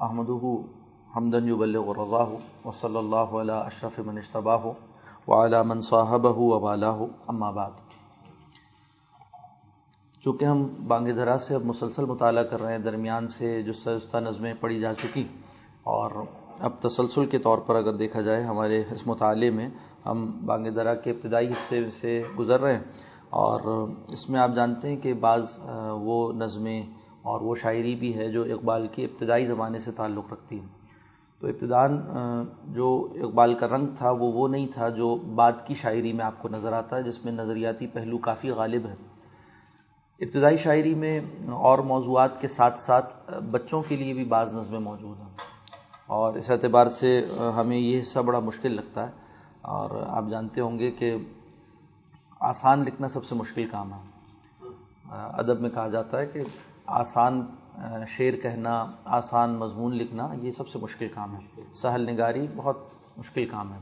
احمد حمدن الرضاء و صلی اللہ علیہ اشرف منشتباہ وعلی من صاحبہ وبالہ اما بعد، چونکہ ہم بانگ دھرا سے اب مسلسل مطالعہ کر رہے ہیں، درمیان سے جستہ جستہ نظمیں پڑھی جا چکی، اور اب تسلسل کے طور پر اگر دیکھا جائے ہمارے اس مطالعے میں، ہم بانگ درا کے ابتدائی حصے سے گزر رہے ہیں، اور اس میں آپ جانتے ہیں کہ بعض وہ نظمیں اور وہ شاعری بھی ہے جو اقبال کے ابتدائی زمانے سے تعلق رکھتی ہے۔ تو ابتدان جو اقبال کا رنگ تھا، وہ وہ نہیں تھا جو بعد کی شاعری میں آپ کو نظر آتا ہے جس میں نظریاتی پہلو کافی غالب ہے ابتدائی شاعری میں اور موضوعات کے ساتھ ساتھ بچوں کے لیے بھی بعض نظمیں موجود ہیں۔ اور اس اعتبار سے ہمیں یہ حصہ بڑا مشکل لگتا ہے۔ اور آپ جانتے ہوں گے کہ آسان لکھنا سب سے مشکل کام ہے۔ ادب میں کہا جاتا ہے کہ آسان شعر کہنا، آسان مضمون لکھنا، یہ سب سے مشکل کام ہے۔ سہل نگاری بہت مشکل کام ہے۔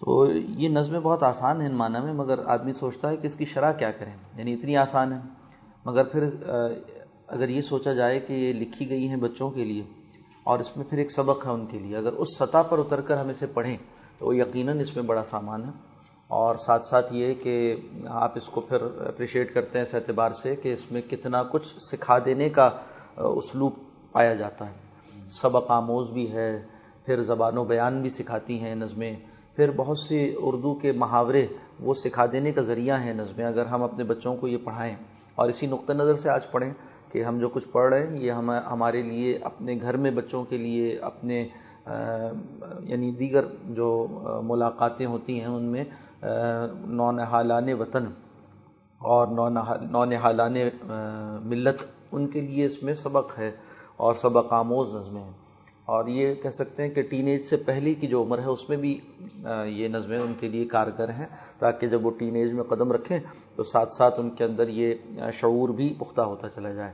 تو یہ نظمیں بہت آسان ہیں ان معنی میں، مگر آدمی سوچتا ہے کہ اس کی شرح کیا کریں۔ یعنی اتنی آسان ہے۔ مگر پھر اگر یہ سوچا جائے کہ یہ لکھی گئی ہیں بچوں کے لیے اور اس میں پھر ایک سبق ہے ان کے لیے۔ اگر اس سطح پر اتر کر ہم اسے پڑھیں تو یقیناً اس میں بڑا سامان ہے۔ اور ساتھ ساتھ یہ کہ آپ اس کو پھر اپریشیٹ کرتے ہیں اس اعتبار سے کہ اس میں کتنا کچھ سکھا دینے کا اسلوب پایا جاتا ہے۔ سبق آموز بھی ہے، پھر زبان و بیان بھی سکھاتی ہیں نظمیں۔ پھر بہت سی اردو کے محاورے وہ سکھا دینے کا ذریعہ ہیں نظمیں۔ اگر ہم اپنے بچوں کو یہ پڑھائیں اور اسی نقطۂ نظر سے آج پڑھیں کہ ہم جو کچھ پڑھ رہے ہیں، یہ ہم، ہمارے لیے اپنے گھر میں بچوں کے لیے اپنے یعنی دیگر جو ملاقاتیں ہوتی ہیں ان میں نو نہالان وطن اور نونہالان ملت ان کے لیے اس میں سبق ہے اور سبق آموز نظمیں ہیں۔ اور یہ کہہ سکتے ہیں کہ ٹین ایج سے پہلے کی جو عمر ہے اس میں بھی یہ نظمیں ان کے لیے کارگر ہیں تاکہ جب وہ ٹین ایج میں قدم رکھیں تو ساتھ ساتھ ان کے اندر یہ شعور بھی پختہ ہوتا چلا جائے۔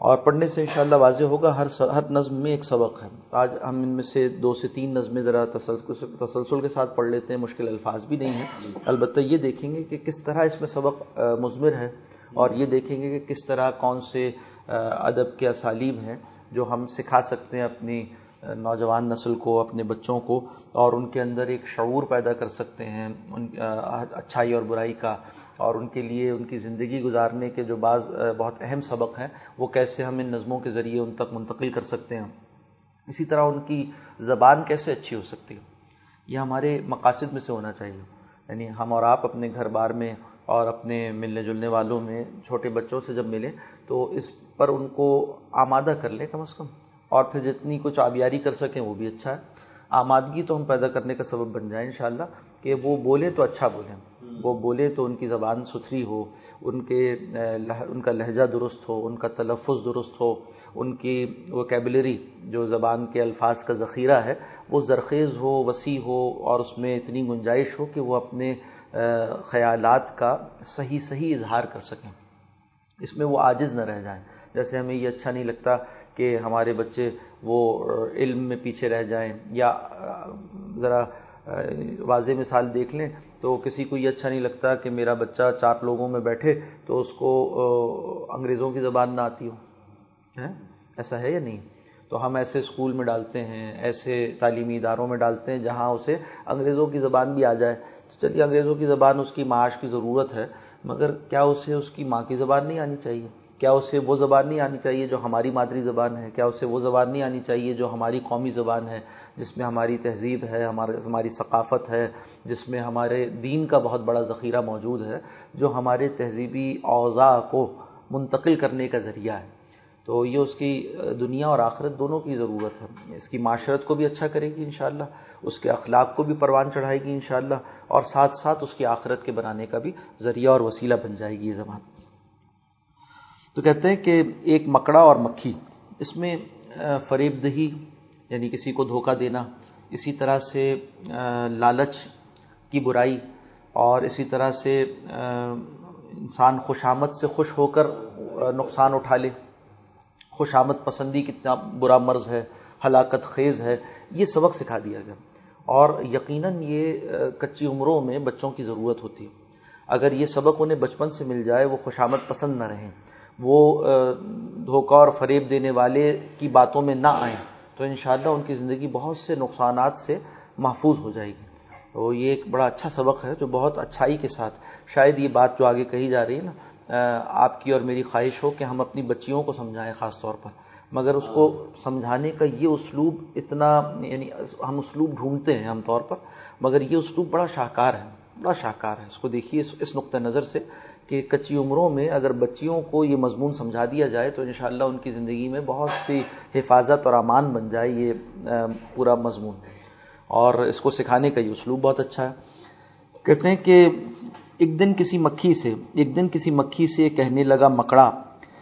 اور پڑھنے سے انشاءاللہ واضح ہوگا، ہر ہر نظم میں ایک سبق ہے۔ آج ہم ان میں سے دو سے تین نظمیں ذرا تسلسل کے ساتھ پڑھ لیتے ہیں، مشکل الفاظ بھی نہیں ہیں۔ البتہ یہ دیکھیں گے کہ کس طرح اس میں سبق مضمر ہے اور یہ دیکھیں گے کہ کس طرح کون سے ادب کے اسالیب ہیں جو ہم سکھا سکتے ہیں اپنی نوجوان نسل کو، اپنے بچوں کو اور ان کے اندر ایک شعور پیدا کر سکتے ہیں، ان اچھائی اور برائی کا اور ان کے لیے ان کی زندگی گزارنے کے جو بعض بہت اہم سبق ہیں، وہ کیسے ہم ان نظموں کے ذریعے ان تک منتقل کر سکتے ہیں اسی طرح ان کی زبان کیسے اچھی ہو سکتی ہے یہ ہمارے مقاصد میں سے ہونا چاہیے۔ یعنی ہم اور آپ اپنے گھر بار میں اور اپنے ملنے جلنے والوں میں، چھوٹے بچوں سے جب ملیں تو اس پر ان کو آمادہ کر لیں کم از کم۔ اور پھر جتنی کچھ آبیاری کر سکیں، وہ بھی اچھا ہے۔ آمادگی تو ہم پیدا کرنے کا سبب بن جائیں انشاءاللہ کہ وہ بولیں تو اچھا بولیں۔ وہ بولے تو ان کی زبان ستھری ہو، ان کے ان کا لہجہ درست ہو، ان کا تلفظ درست ہو، ان کی وکیبلری جو زبان کے الفاظ کا ذخیرہ ہے، وہ زرخیز ہو، وسیع ہو اور اس میں اتنی گنجائش ہو کہ وہ اپنے خیالات کا صحیح صحیح اظہار کر سکیں۔ اس میں وہ عاجز نہ رہ جائیں۔ جیسے ہمیں یہ اچھا نہیں لگتا کہ ہمارے بچے وہ علم میں پیچھے رہ جائیں یا ذرا واضح مثال دیکھ لیں۔ تو کسی کو یہ اچھا نہیں لگتا کہ میرا بچہ چار لوگوں میں بیٹھے تو اس کو انگریزوں کی زبان نہ آتی ہو۔ ایسا ہے یا نہیں؟ تو ہم ایسے اسکول میں ڈالتے ہیں، ایسے تعلیمی اداروں میں ڈالتے ہیں جہاں اسے انگریزوں کی زبان بھی آ جائے۔ تو چلیے، انگریزوں کی زبان اس کی معاش کی ضرورت ہے، مگر کیا اسے اس کی ماں کی زبان نہیں آنی چاہیے؟ کیا اسے وہ زبان نہیں آنی چاہیے جو ہماری مادری زبان ہے؟ کیا اسے وہ زبان نہیں آنی چاہیے جو ہماری قومی زبان ہے، جس میں ہماری تہذیب ہے، ہمارے ہماری ثقافت ہے، جس میں ہمارے دین کا بہت بڑا ذخیرہ موجود ہے، جو ہمارے تہذیبی اوضاع کو منتقل کرنے کا ذریعہ ہے؟ تو یہ اس کی دنیا اور آخرت دونوں کی ضرورت ہے۔ اس کی معاشرت کو بھی اچھا کرے گی انشاءاللہ، اس کے اخلاق کو بھی پروان چڑھائے گی انشاءاللہ، اور ساتھ ساتھ اس کی آخرت کے بنانے کا بھی ذریعہ اور وسیلہ بن جائے گی یہ زبان۔ تو کہتے ہیں کہ ایک مکڑا اور مکھی، اس میں فریب دہی یعنی کسی کو دھوکہ دینا، اسی طرح سے لالچ کی برائی، اور اسی طرح سے انسان خوشامد سے خوش ہو کر نقصان اٹھا لے۔ خوش آمد پسندی کتنا برا مرض ہے، ہلاکت خیز ہے، یہ سبق سکھا دیا گیا۔ اور یقیناً یہ کچی عمروں میں بچوں کی ضرورت ہوتی۔ ہے اگر یہ سبق انہیں بچپن سے مل جائے، وہ خوش آمد پسند نہ رہیں۔ وہ دھوکہ اور فریب دینے والے کی باتوں میں نہ آئیں۔ تو انشاءاللہ ان کی زندگی بہت سے نقصانات سے محفوظ ہو جائے گی۔ تو یہ ایک بڑا اچھا سبق ہے جو بہت اچھائی کے ساتھ، شاید یہ بات جو آگے کہی جا رہی ہے نا آپ کی اور میری خواہش ہو کہ ہم اپنی بچیوں کو سمجھائیں خاص طور پر۔ مگر اس کو سمجھانے کا یہ اسلوب اتنا یعنی ہم اسلوب ڈھونڈتے ہیں عام طور پر، مگر یہ اسلوب بڑا شاہکار ہے، بڑا شاہکار ہے۔ اس کو دیکھیے، اس نقطۂ نظر سے کہ کچی عمروں میں اگر بچیوں کو یہ مضمون سمجھا دیا جائے تو انشاءاللہ ان کی زندگی میں بہت سی حفاظت اور امان بن جائے یہ پورا مضمون۔ اور اس کو سکھانے کا یہ اسلوب بہت اچھا ہے۔ کہتے ہیں کہ ایک دن کسی مکھی سے، ایک دن کسی مکھی سے کہنے لگا، مکڑا،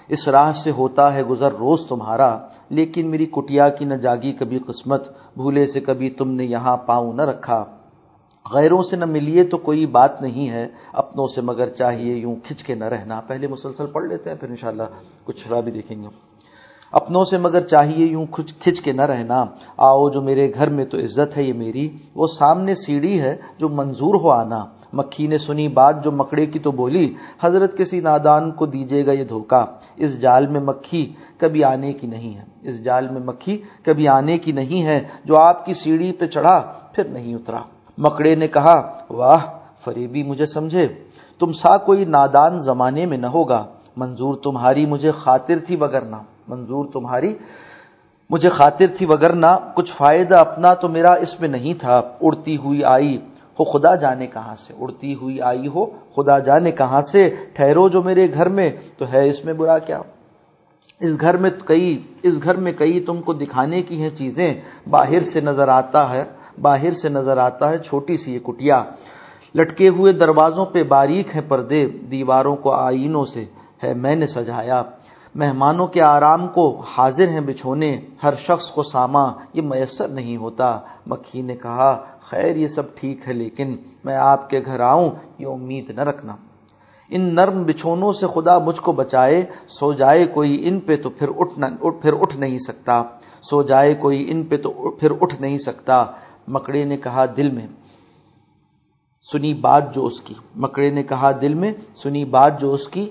اس راہ سے ہوتا ہے گزر روز تمہارا، لیکن میری کٹیا کی نہ جاگی کبھی قسمت، بھولے سے کبھی تم نے یہاں پاؤں نہ رکھا۔ غیروں سے نہ ملیے تو کوئی بات نہیں ہے۔ اپنوں سے مگر چاہیے یوں کھچ کے نہ رہنا۔ پہلے مسلسل پڑھ لیتے ہیں، پھر انشاءاللہ کچھ شرح بھی دیکھیں گے اپنوں سے مگر چاہیے یوں کھچ کے نہ رہنا۔ آؤ جو میرے گھر میں تو عزت ہے یہ میری، وہ سامنے سیڑھی ہے جو منظور ہو آنا۔ مکھی نے سنی بات جو مکڑے کی تو بولی، حضرت کسی نادان کو دیجیے گا یہ دھوکا اس جال میں مکھی کبھی آنے کی نہیں ہے۔ اس جال میں مکھی کبھی آنے کی نہیں ہے۔ جو آپ کی سیڑھی پہ چڑھا، پھر نہیں اترا۔ مکڑے نے کہا، واہ، فریبی مجھے سمجھے، تم سا کوئی نادان زمانے میں نہ ہوگا، منظور تمہاری مجھے خاطر تھی وگرنا منظور تمہاری مجھے خاطر تھی وگرنا کچھ فائدہ اپنا تو میرا اس میں نہیں تھا، اڑتی ہوئی آئی ہو خدا جانے کہاں سے، اڑتی ہوئی آئی ہو خدا جانے کہاں سے، ٹھہرو جو میرے گھر میں، تو ہے اس میں برا کیا? اس گھر میں کئی، اس گھر میں کئی تم کو دکھانے کی ہیں چیزیں، باہر سے نظر آتا ہے باہر سے نظر آتا ہے، چھوٹی سی یہ کٹیا۔ لٹکے ہوئے دروازوں پہ باریک ہے پردے، دیواروں کو آئینوں سے ہے، میں نے سجایا۔ مہمانوں کے آرام کو حاضر ہیں بچھونے، ہر شخص کو ساما، یہ میسر نہیں ہوتا۔ مکھی نے کہا، خیر یہ سب ٹھیک ہے، لیکن میں آپ کے گھر آؤں، یہ امید نہ رکھنا۔ ان نرم بچھونوں سے خدا مجھ کو بچائے، سو جائے کوئی ان پہ تو پھر اٹھ پھر اٹھ نہیں سکتا۔ سو جائے کوئی ان پہ تو پھر اٹھ نہیں سکتا۔ مکڑے نے کہا دل میں، سنی بات جو اس کی۔ مکڑے نے کہا دل میں، سنی بات جو اس کی۔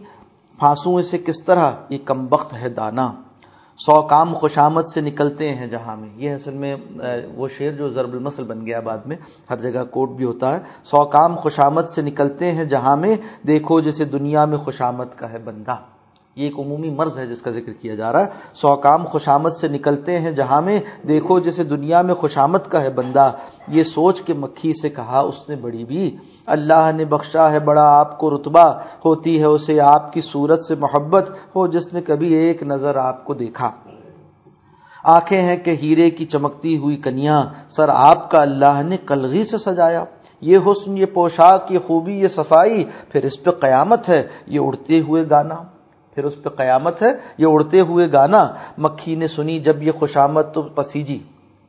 پھانسوں سے کس طرح؟ یہ کم وقت ہے دانا۔ سو کام خوشامد سے نکلتے ہیں جہاں میں۔ یہ اصل میں وہ شعر جو ضرب المسل بن گیا بعد میں، ہر جگہ کوٹ بھی ہوتا ہے۔ سو کام خوشامد سے نکلتے ہیں جہاں میں۔ دیکھو جیسے دنیا میں خوشامد کا ہے بندہ۔ یہ ایک عمومی مرض ہے جس کا ذکر کیا جا رہا ہے۔ سو کام خوشامد سے نکلتے ہیں جہاں میں دیکھو جیسے دنیا میں خوشامد کا ہے بندہ۔ یہ سوچ کے مکھی سے کہا اس نے بڑی بھی۔ اللہ نے بخشا ہے بڑا آپ کو رتبہ۔ ہوتی ہے اسے آپ کی صورت سے محبت۔ ہو جس نے کبھی ایک نظر آپ کو دیکھا۔ آنکھیں ہیں کہ ہیرے کی چمکتی ہوئی کنیا سر آپ کا اللہ نے کلغی سے سجایا۔ یہ حسن، یہ پوشاک، یہ خوبی، یہ صفائی۔ پھر اس پہ قیامت ہے۔ یہ اڑتے ہوئے گانا۔ پھر اس پہ قیامت ہے، یہ اڑتے ہوئے گانا مکھی نے سنی جب یہ خوشامد تو پسیجی۔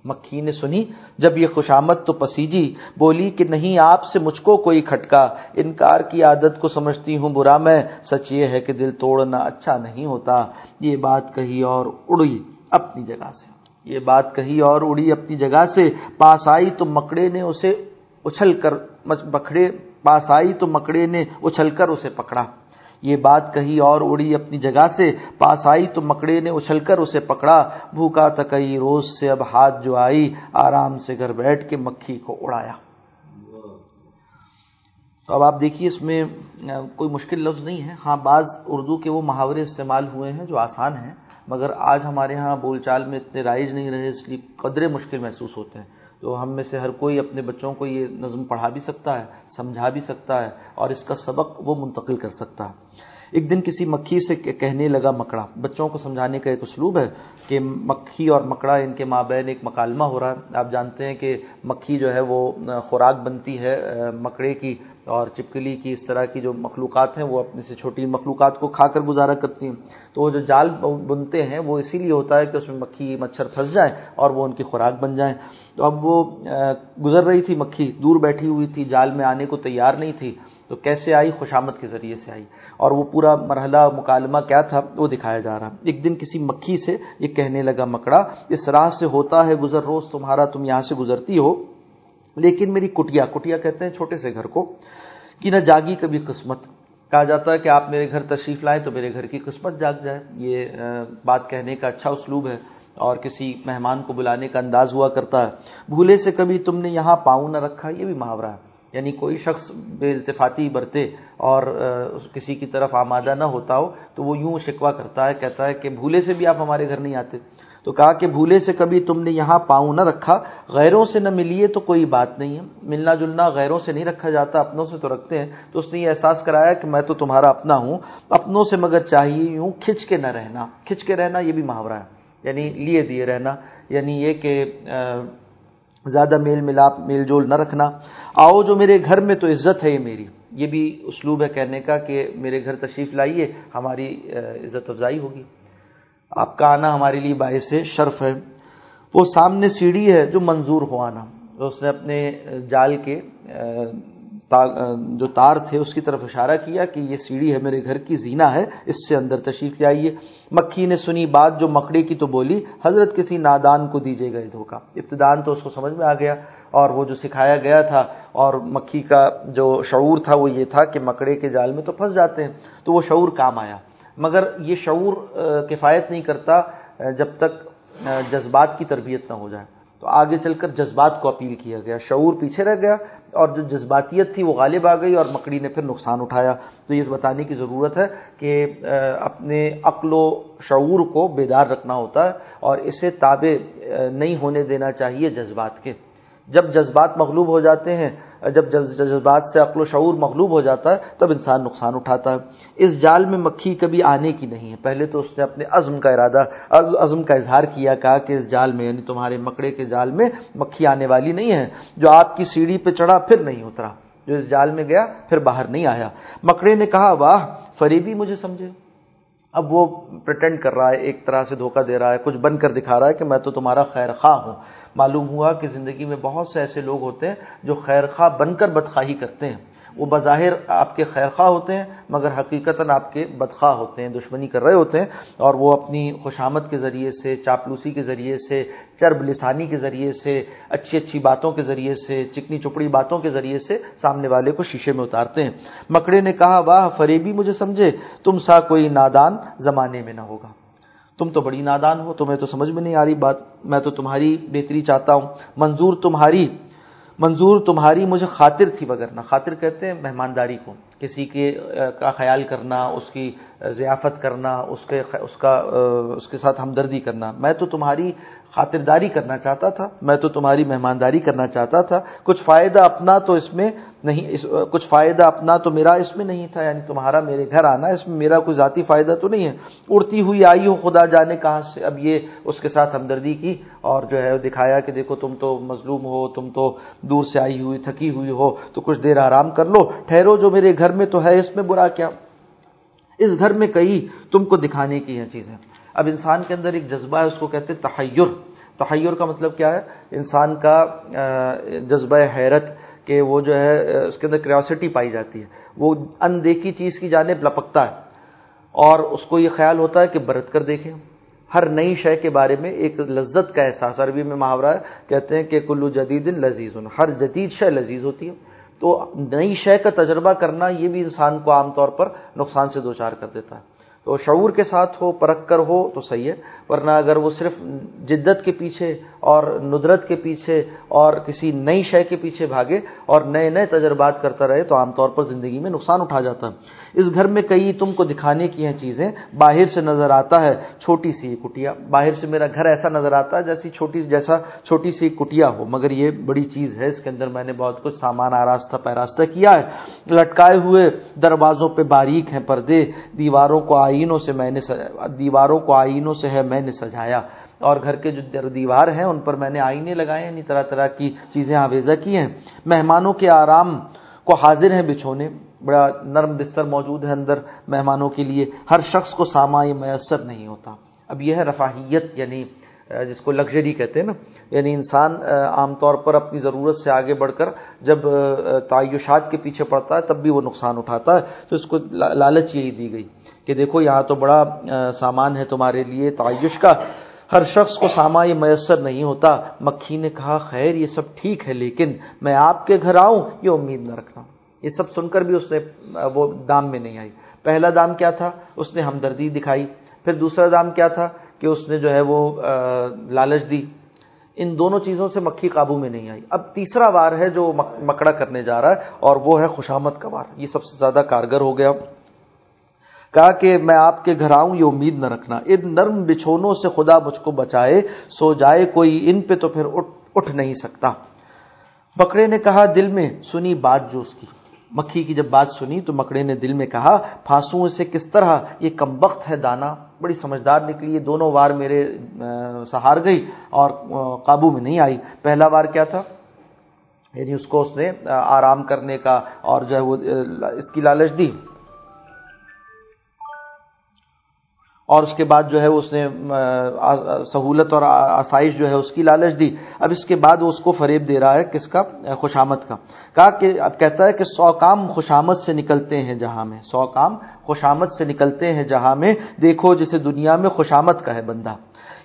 مکھی نے سنی جب یہ خوشامد تو پسیجی۔ بولی کہ نہیں، آپ سے مجھ کو کوئی کھٹکا۔ انکار کی عادت کو سمجھتی ہوں برا میں۔ سچ یہ ہے کہ دل توڑنا اچھا نہیں ہوتا۔ یہ بات کہی اور اڑی اپنی جگہ سے۔ یہ بات کہی اور اڑی اپنی جگہ سے۔ پاس آئی تو مکڑے نے اسے اچھل کر بکھڑے، پاس آئی تو مکڑے نے اچھل کر اسے پکڑا۔ یہ بات کہی اور اڑی اپنی جگہ سے، پاس آئی تو مکڑے نے اچھل کر اسے پکڑا۔ بھوکا تکئی روز سے اب ہاتھ جو آئی، آرام سے گھر بیٹھ کے مکھی کو اڑایا۔ تو اب آپ دیکھیے اس میں کوئی مشکل لفظ نہیں ہے۔ ہاں بعض اردو کے وہ محاورے استعمال ہوئے ہیں جو آسان ہیں، مگر آج ہمارے ہاں بول چال میں اتنے رائج نہیں رہے، اس لیے قدرے مشکل محسوس ہوتے ہیں۔ تو ہم میں سے ہر کوئی اپنے بچوں کو یہ نظم پڑھا بھی سکتا ہے، سمجھا بھی سکتا ہے، اور اس کا سبق وہ منتقل کر سکتا ہے۔ ایک دن کسی مکھی سے کہنے لگا مکڑا، بچوں کو سمجھانے کا ایک اسلوب ہے۔ کہ مکھی اور مکڑا ان کے مابین ایک مکالمہ ہو رہا ہے۔ آپ جانتے ہیں کہ مکھی جو ہے وہ خوراک بنتی ہے مکڑے کی اور چپکلی کی، اس طرح کی جو مخلوقات ہیں، وہ اپنے سے چھوٹی مخلوقات کو کھا کر گزارا کرتی ہیں۔ تو وہ جو جال بنتے ہیں، وہ اسی لیے ہوتا ہے کہ اس میں مکھی مچھر پھنس جائیں اور وہ ان کی خوراک بن جائیں۔ تو اب وہ گزر رہی تھی مکھی، دور بیٹھی ہوئی تھی، جال میں آنے کو تیار نہیں تھی۔ تو کیسے آئی؟ خوشامد کے ذریعے سے آئی۔ اور وہ پورا مرحلہ، مکالمہ کیا تھا؟ وہ دکھایا جا رہا۔ ایک دن کسی مکھی سے یہ کہنے لگا، مکڑا، اس راہ سے ہوتا ہے گزر، روز تمہارا تم یہاں سے گزرتی ہو، لیکن میری کٹیا کٹیا کہتے ہیں چھوٹے سے گھر کو، کہ نہ جاگی کبھی قسمت۔ کہا جاتا ہے کہ آپ میرے گھر تشریف لائیں تو میرے گھر کی قسمت جاگ جائے۔ یہ بات کہنے کا اچھا اسلوب ہے اور کسی مہمان کو بلانے کا انداز ہوا کرتا ہے۔ بھولے سے کبھی تم نے یہاں پاؤں نہ رکھا، یہ بھی محاورہ ہے۔ یعنی کوئی شخص بے التفاتی برتے اور کسی کی طرف آمادہ نہ ہوتا ہو، تو وہ یوں شکوا کرتا ہے، کہتا ہے کہ بھولے سے بھی آپ ہمارے گھر نہیں آتے۔ تو کہا کہ بھولے سے کبھی تم نے یہاں پاؤں نہ رکھا، غیروں سے نہ ملیے تو کوئی بات نہیں ہے۔ ملنا جلنا غیروں سے نہیں رکھا جاتا، اپنوں سے تو رکھتے ہیں۔ تو اس نے یہ احساس کرایا کہ میں تو تمہارا اپنا ہوں، اپنوں سے مگر چاہیے یوں کھچ کے نہ رہنا۔ کھچ کے رہنا یہ بھی محاورہ ہے یعنی لیے دیے رہنا۔ یعنی یہ کہ زیادہ میل ملاپ میل جول نہ رکھنا۔ آؤ جو میرے گھر میں تو عزت ہے یہ میری۔ یہ بھی اسلوب ہے کہنے کا کہ میرے گھر تشریف لائیے، ہماری عزت افزائی ہوگی۔ آپ کا آنا ہمارے لیے باعث شرف ہے۔ وہ سامنے سیڑھی ہے جو منظور ہو آنا۔ اس نے اپنے جال کے جو تار تھے اس کی طرف اشارہ کیا کہ یہ سیڑھی ہے میرے گھر کی زینہ ہے، اس سے اندر تشریف لے آئیے۔ مکھی نے سنی بات جو مکڑے کی تو بولی، حضرت کسی نادان کو دیجیے گئے دھوکا ابتدان تو اس کو سمجھ میں آ گیا اور وہ جو سکھایا گیا تھا اور مکھی کا جو شعور تھا وہ یہ تھا کہ مکڑے کے جال میں تو پھنس جاتے ہیں، تو وہ شعور کام آیا۔ مگر یہ شعور کفایت نہیں کرتا جب تک جذبات کی تربیت نہ ہو جائے۔ تو آگے چل کر جذبات کو اپیل کیا گیا۔ شعور پیچھے رہ گیا۔ اور جو جذباتیت تھی وہ غالب آ گئی اور مکڑی نے پھر نقصان اٹھایا۔ تو یہ بتانے کی ضرورت ہے کہ اپنے عقل و شعور کو بیدار رکھنا ہوتا ہے اور اسے تابع نہیں ہونے دینا چاہیے جذبات کے۔ جب جذبات مغلوب ہو جاتے ہیں جب جذبات سے عقل و شعور مغلوب ہو جاتا ہے، تب انسان نقصان اٹھاتا ہے۔ اس جال میں مکھی کبھی آنے کی نہیں ہے۔ پہلے تو اس نے اپنے عزم کا ارادہ عزم کا اظہار کیا، کہا کہ اس جال میں یعنی تمہارے مکڑے کے جال میں مکھی آنے والی نہیں ہے۔ جو آپ کی سیڑھی پہ چڑھا، پھر نہیں اترا۔ جو اس جال میں گیا، پھر باہر نہیں آیا۔ مکڑے نے کہا، واہ، فریبی مجھے سمجھے۔ اب وہ پرٹینڈ کر رہا ہے، ایک طرح سے دھوکہ دے رہا ہے، کچھ بن کر دکھا رہا ہے کہ میں تو تمہارا خیر خواہ ہوں۔ معلوم ہوا کہ زندگی میں بہت سے ایسے لوگ ہوتے ہیں جو خیر خواہ بن کر بدخواہی کرتے ہیں۔ وہ بظاہر آپ کے خیر خواہ ہوتے ہیں، مگر حقیقت آپ کے بدخواہ ہوتے ہیں، دشمنی کر رہے ہوتے ہیں اور وہ اپنی خوشامد کے ذریعے سے، چاپلوسی کے ذریعے سے، چرب لسانی کے ذریعے سے، اچھی اچھی باتوں کے ذریعے سے، چکنی چپڑی باتوں کے ذریعے سے سامنے والے کو شیشے میں اتارتے ہیں۔ مکڑے نے کہا، واہ، فریبی مجھے سمجھے، تم سا کوئی نادان زمانے میں نہ ہوگا۔ تم تو بڑی نادان ہو، تمہیں تو سمجھ میں نہیں آ رہی بات، میں تو تمہاری بہتری چاہتا ہوں۔ منظور تمہاری منظور تمہاری مجھے خاطر تھی وغیرہ خاطر کہتے ہیں مہمانداری کو۔ کسی کے کا خیال کرنا، اس کی ضیافت کرنا، اس کے اس کا اس کے ساتھ ہمدردی کرنا۔ میں تو تمہاری خاطرداری کرنا چاہتا تھا، میں تو تمہاری مہمانداری کرنا چاہتا تھا، کچھ فائدہ اپنا تو اس میں نہیں، اس، کچھ فائدہ اپنا تو میرا اس میں نہیں تھا یعنی تمہارا میرے گھر آنا، اس میں میرا کوئی ذاتی فائدہ تو نہیں ہے۔ اڑتی ہوئی آئی ہو خدا جانے کہاں سے، اب یہ اس کے ساتھ ہمدردی کی اور جو ہے دکھایا کہ دیکھو تم تو مظلوم ہو، تم تو دور سے آئی ہوئی، تھکی ہوئی ہو، تو کچھ دیر آرام کر لو۔ ٹھہرو جو میرے گھر میں تو ہے، اس میں برا کیا۔ اس گھر میں کئی تم کو دکھانے کی ہیں چیزیں۔ اب انسان کے اندر ایک جذبہ ہے، اس کو کہتے ہیں تحیر۔ تحیر کا مطلب کیا ہے؟ انسان کا جذبہ حیرت کہ وہ جو ہے اس کے اندر کریوسٹی پائی جاتی ہے۔ وہ اندیکھی چیز کی جانب لپکتا ہے۔ اور اس کو یہ خیال ہوتا ہے کہ برت کر دیکھیں ہر نئی شے کے بارے میں ایک لذت کا احساس۔ عربی میں محاورہ ہے، کہتے ہیں کہ کلو جدید لذیذ۔ ہر جدید شے لذیذ ہوتی ہے۔ تو نئی شے کا تجربہ کرنا یہ بھی انسان کو عام طور پر نقصان سے دوچار کر دیتا ہے۔ تو شعور کے ساتھ ہو پرکھ کر ہو تو صحیح ہے۔ ورنہ اگر وہ صرف جدت کے پیچھے اور ندرت کے پیچھے اور کسی نئی شے کے پیچھے بھاگے اور نئے نئے تجربات کرتا رہے تو عام طور پر زندگی میں نقصان اٹھا جاتا ہے۔ اس گھر میں کئی تم کو دکھانے کی ہیں چیزیں۔ باہر سے نظر آتا ہے چھوٹی سی کٹیا۔ باہر سے میرا گھر ایسا نظر آتا ہے جیسی چھوٹی جیسا چھوٹی سی کٹیا ہو۔ مگر یہ بڑی چیز ہے۔ اس کے اندر میں نے بہت کچھ سامان آراستہ پیراستہ کیا ہے۔ لٹکائے ہوئے دروازوں پہ باریک ہیں پردے۔ دیواروں کو آئینوں سے میں نے دیواروں کو آئینوں سے ہے میں نے سجایا اور گھر کے جو دیوار ہیں، ان پر میں نے آئینے لگائے یعنی طرح طرح کی چیزیں آویزہ کی ہیں۔ مہمانوں کے آرام کو حاضر ہیں بچھونے۔ بڑا نرم بستر موجود ہے اندر مہمانوں کے لیے۔ ہر شخص کو ساما یہ میسر نہیں ہوتا۔ اب یہ ہے رفاہیت یعنی جس کو لگژری کہتے ہیں نا۔ یعنی انسان عام طور پر اپنی ضرورت سے آگے بڑھ کر جب تعیشات کے پیچھے پڑتا ہے، تب بھی وہ نقصان اٹھاتا ہے۔ تو اس کو لالچ یہی دی گئی۔ کہ دیکھو یہاں تو بڑا سامان ہے تمہارے لیے، تعیش کا۔ ہر شخص کو ساما یہ میسر نہیں ہوتا۔ مکھی نے کہا، خیر، یہ سب ٹھیک ہے، لیکن میں آپ کے گھر آؤں، یہ امید نہ رکھنا۔ یہ سب سن کر بھی اس نے وہ دام میں نہیں آئی۔ پہلا دام کیا تھا؟ اس نے ہمدردی دکھائی۔ پھر دوسرا دام کیا تھا؟ کہ اس نے جو ہے وہ لالچ دی۔ ان دونوں چیزوں سے مکھی قابو میں نہیں آئی۔ اب تیسرا وار ہے جو مکڑا کرنے جا رہا ہے، اور وہ ہے خوشامت کا وار۔ یہ سب سے زیادہ کارگر ہو گیا۔ کہا کہ میں آپ کے گھر آؤں، یہ امید نہ رکھنا۔ ان نرم بچھونوں سے خدا مجھ کو بچائے، سو جائے، کوئی ان پہ تو پھر اٹھ نہیں سکتا۔ بکرے نے کہا، دل میں، سنی بات جو اس کی۔ مکھی کی جب بات سنی تو مکڑے نے دل میں کہا، پھانسوں اسے کس طرح؟ یہ کم وقت ہے دانا۔ بڑی سمجھدار نکلی، یہ دونوں وار میرے سہار گئی اور قابو میں نہیں آئی۔ پہلا وار کیا تھا؟ یعنی اس کو اس نے آرام کرنے کا اور جو ہے وہ اس کی لالچ دی۔ اور اس کے بعد جو ہے اس نے سہولت اور آسائش جو ہے اس کی لالچ دی۔ اب اس کے بعد وہ اس کو فریب دے رہا ہے کس کا؟ خوشامت کا۔ کہا کہ، اب کہتا ہے کہ سو کام خوشامت سے نکلتے ہیں جہاں میں۔ سو کام خوشامت سے نکلتے ہیں جہاں میں۔ دیکھو جسے دنیا میں خوشامت کا ہے بندہ۔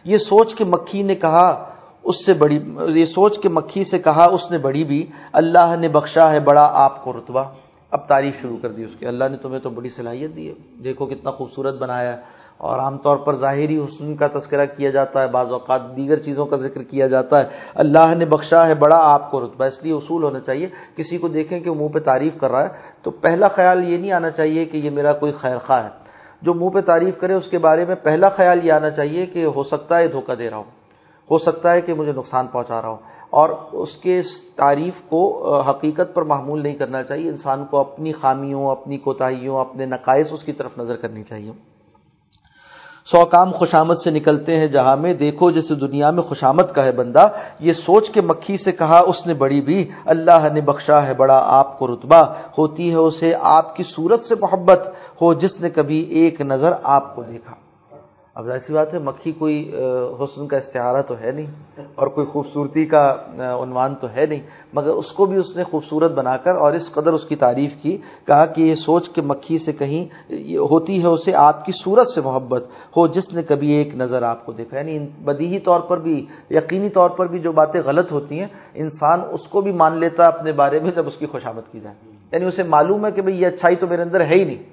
یہ سوچ کے مکھی نے کہا، اس سے بڑی، یہ سوچ کے مکھی سے کہا، اس نے بڑی بھی۔ اللہ نے بخشا ہے بڑا آپ کو رتبہ۔ اب تعریف شروع کر دی اس کی۔ اللہ نے تمہیں تو بڑی صلاحیت دی ہے۔ دیکھو کتنا خوبصورت بنایا ہے۔ اور عام طور پر ظاہری حسن کا تذکرہ کیا جاتا ہے، بعض اوقات دیگر چیزوں کا ذکر کیا جاتا ہے۔ اللہ نے بخشا ہے، بڑا آپ کو رتبہ۔ اس لیے اصول ہونا چاہیے، کسی کو دیکھیں کہ منہ پہ تعریف کر رہا ہے۔ تو پہلا خیال یہ نہیں آنا چاہیے کہ یہ میرا کوئی خیر خواہ ہے۔ جو منہ پہ تعریف کرے، اس کے بارے میں پہلا خیال یہ آنا چاہیے کہ ہو سکتا ہے دھوکہ دے رہا ہوں۔ ہو سکتا ہے کہ مجھے نقصان پہنچا رہا ہوں۔ اور اس کے اس تعریف کو حقیقت پر معمول نہیں کرنا چاہیے۔ انسان کو اپنی خامیوں، اپنی کوتاہیوں، اپنے نقائص اس کی طرف نظر کرنی چاہیے۔ سو کام خوشامد سے نکلتے ہیں جہاں میں۔ دیکھو جیسے دنیا میں خوشامد کا ہے بندہ۔ یہ سوچ کے مکھی سے کہا اس نے بڑی بھی۔ اللہ نے بخشا ہے بڑا آپ کو رتبہ۔ ہوتی ہے اسے آپ کی صورت سے محبت۔ ہو جس نے کبھی ایک نظر آپ کو دیکھا۔ اب ایسی بات ہے، مکھی کوئی حسن کا استعارہ تو ہے نہیں اور کوئی خوبصورتی کا عنوان تو ہے نہیں، مگر اس کو بھی اس نے خوبصورت بنا کر اور اس قدر اس کی تعریف کی، کہا کہ یہ سوچ کے مکھی سے کہیں ہوتی ہے اسے آپ کی صورت سے محبت ہو، جس نے کبھی ایک نظر آپ کو دیکھا۔ یعنی بدیہی طور پر بھی، یقینی طور پر بھی جو باتیں غلط ہوتی ہیں، انسان اس کو بھی مان لیتا اپنے بارے میں جب اس کی خوشامد کی جائے۔ یعنی اسے معلوم ہے کہ بھئی یہ اچھائی تو میرے اندر ہے ہی نہیں،